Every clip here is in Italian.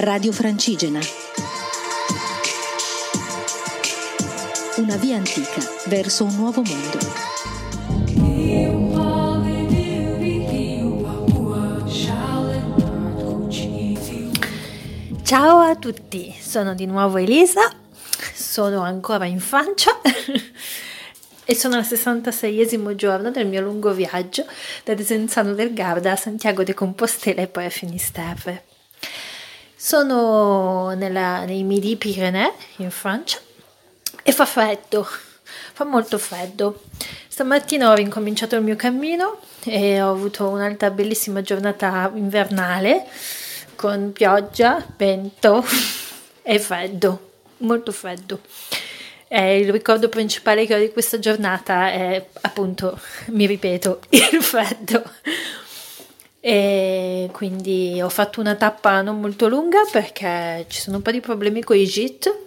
Radio Francigena. Una via antica verso un nuovo mondo. Ciao a tutti, sono di nuovo Elisa, sono ancora in Francia e sono al 66esimo giorno del mio lungo viaggio da Desenzano del Garda a Santiago de Compostela e poi a Finisterre. Sono nella, nei Midi Pyrénées in Francia e fa freddo, fa molto freddo. Stamattina ho ricominciato il mio cammino e ho avuto un'altra bellissima giornata invernale con pioggia, vento e freddo, molto freddo. Eh, il ricordo principale che ho di questa giornata è appunto, mi ripeto, il freddo. E quindi ho fatto una tappa non molto lunga perché ci sono un po' di problemi con i JIT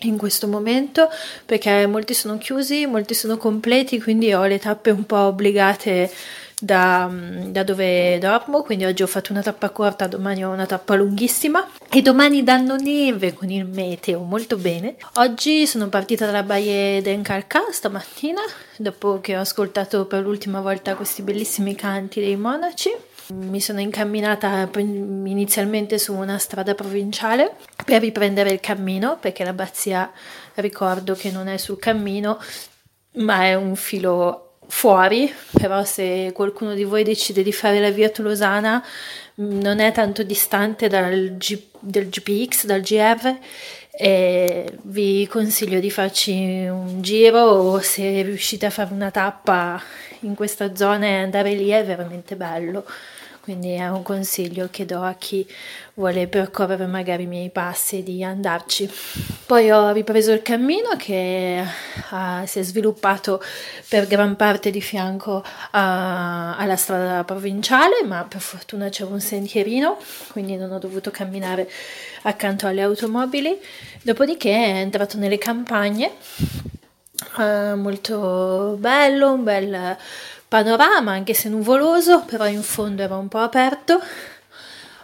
in questo momento perché molti sono chiusi, molti sono completi, quindi ho le tappe un po' obbligate da, da, dove dormo, quindi oggi ho fatto una tappa corta, domani ho una tappa lunghissima e domani danno neve con il meteo molto bene. Oggi sono partita dalla Baie d'Encarca stamattina, dopo che ho ascoltato per l'ultima volta questi bellissimi canti dei monaci. Mi sono incamminata inizialmente su una strada provinciale per riprendere il cammino, perché l'abbazia ricordo che non è sul cammino, ma è un filo fuori, però se qualcuno di voi decide di fare la via tolosana non è tanto distante dal G, GPX, dal GR e vi consiglio di farci un giro o se riuscite a fare una tappa in questa zona e andare lì è veramente bello quindi è un consiglio che do a chi vuole percorrere magari i miei passi di andarci. Poi ho ripreso il cammino che uh, si è sviluppato per gran parte di fianco uh, alla strada provinciale, ma per fortuna c'era un sentierino, quindi non ho dovuto camminare accanto alle automobili. Dopodiché è entrato nelle campagne, uh, molto bello, un bel panorama, anche se nuvoloso, però in fondo era un po' aperto.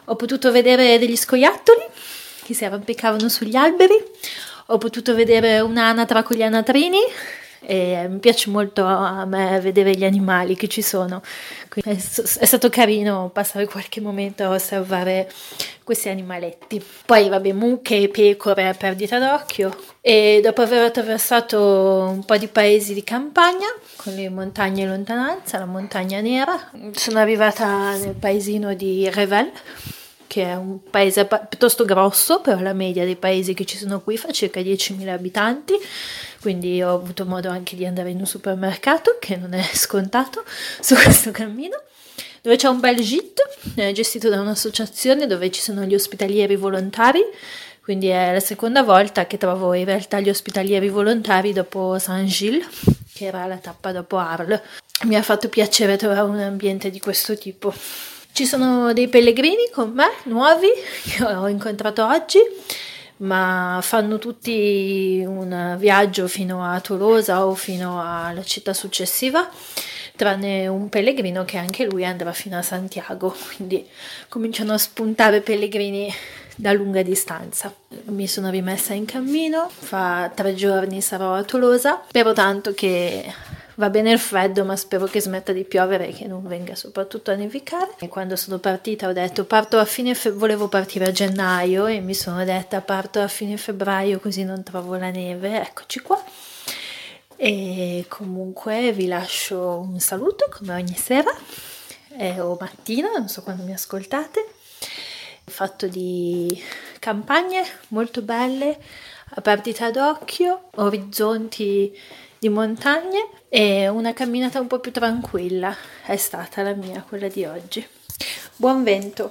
Ho potuto vedere degli scoiattoli che si arrampicavano sugli alberi, ho potuto vedere un'anatra con gli anatrini e mi piace molto a me vedere gli animali che ci sono. Quindi è, stato carino passare qualche momento a osservare questi animaletti. Poi, vabbè, mucche e pecore a perdita d'occhio. E dopo aver attraversato un po' di paesi di campagna, con le montagne in lontananza, la montagna nera, sono arrivata nel paesino di Revel che è un paese piuttosto grosso, però la media dei paesi che ci sono qui fa circa 10.000 abitanti, quindi ho avuto modo anche di andare in un supermercato, che non è scontato su questo cammino, dove c'è un bel gitto eh, gestito da un'associazione dove ci sono gli ospitalieri volontari, quindi è la seconda volta che trovo in realtà gli ospitalieri volontari dopo Saint-Gilles, che era la tappa dopo Arles. Mi ha fatto piacere trovare un ambiente di questo tipo. Ci sono dei pellegrini con me, nuovi, che ho incontrato oggi, ma fanno tutti un viaggio fino a Tolosa o fino alla città successiva, tranne un pellegrino che anche lui andrà fino a Santiago, quindi cominciano a spuntare pellegrini da lunga distanza. Mi sono rimessa in cammino, fra tre giorni sarò a Tolosa, spero tanto che va bene il freddo, ma spero che smetta di piovere e che non venga soprattutto a nevicare. E quando sono partita ho detto parto a fine febbraio, volevo partire a gennaio e mi sono detta parto a fine febbraio così non trovo la neve. Eccoci qua. E comunque vi lascio un saluto come ogni sera eh, o mattina, non so quando mi ascoltate. Fatto di campagne molto belle, a partita d'occhio, orizzonti di montagne e una camminata un po' più tranquilla è stata la mia, quella di oggi. Buon vento!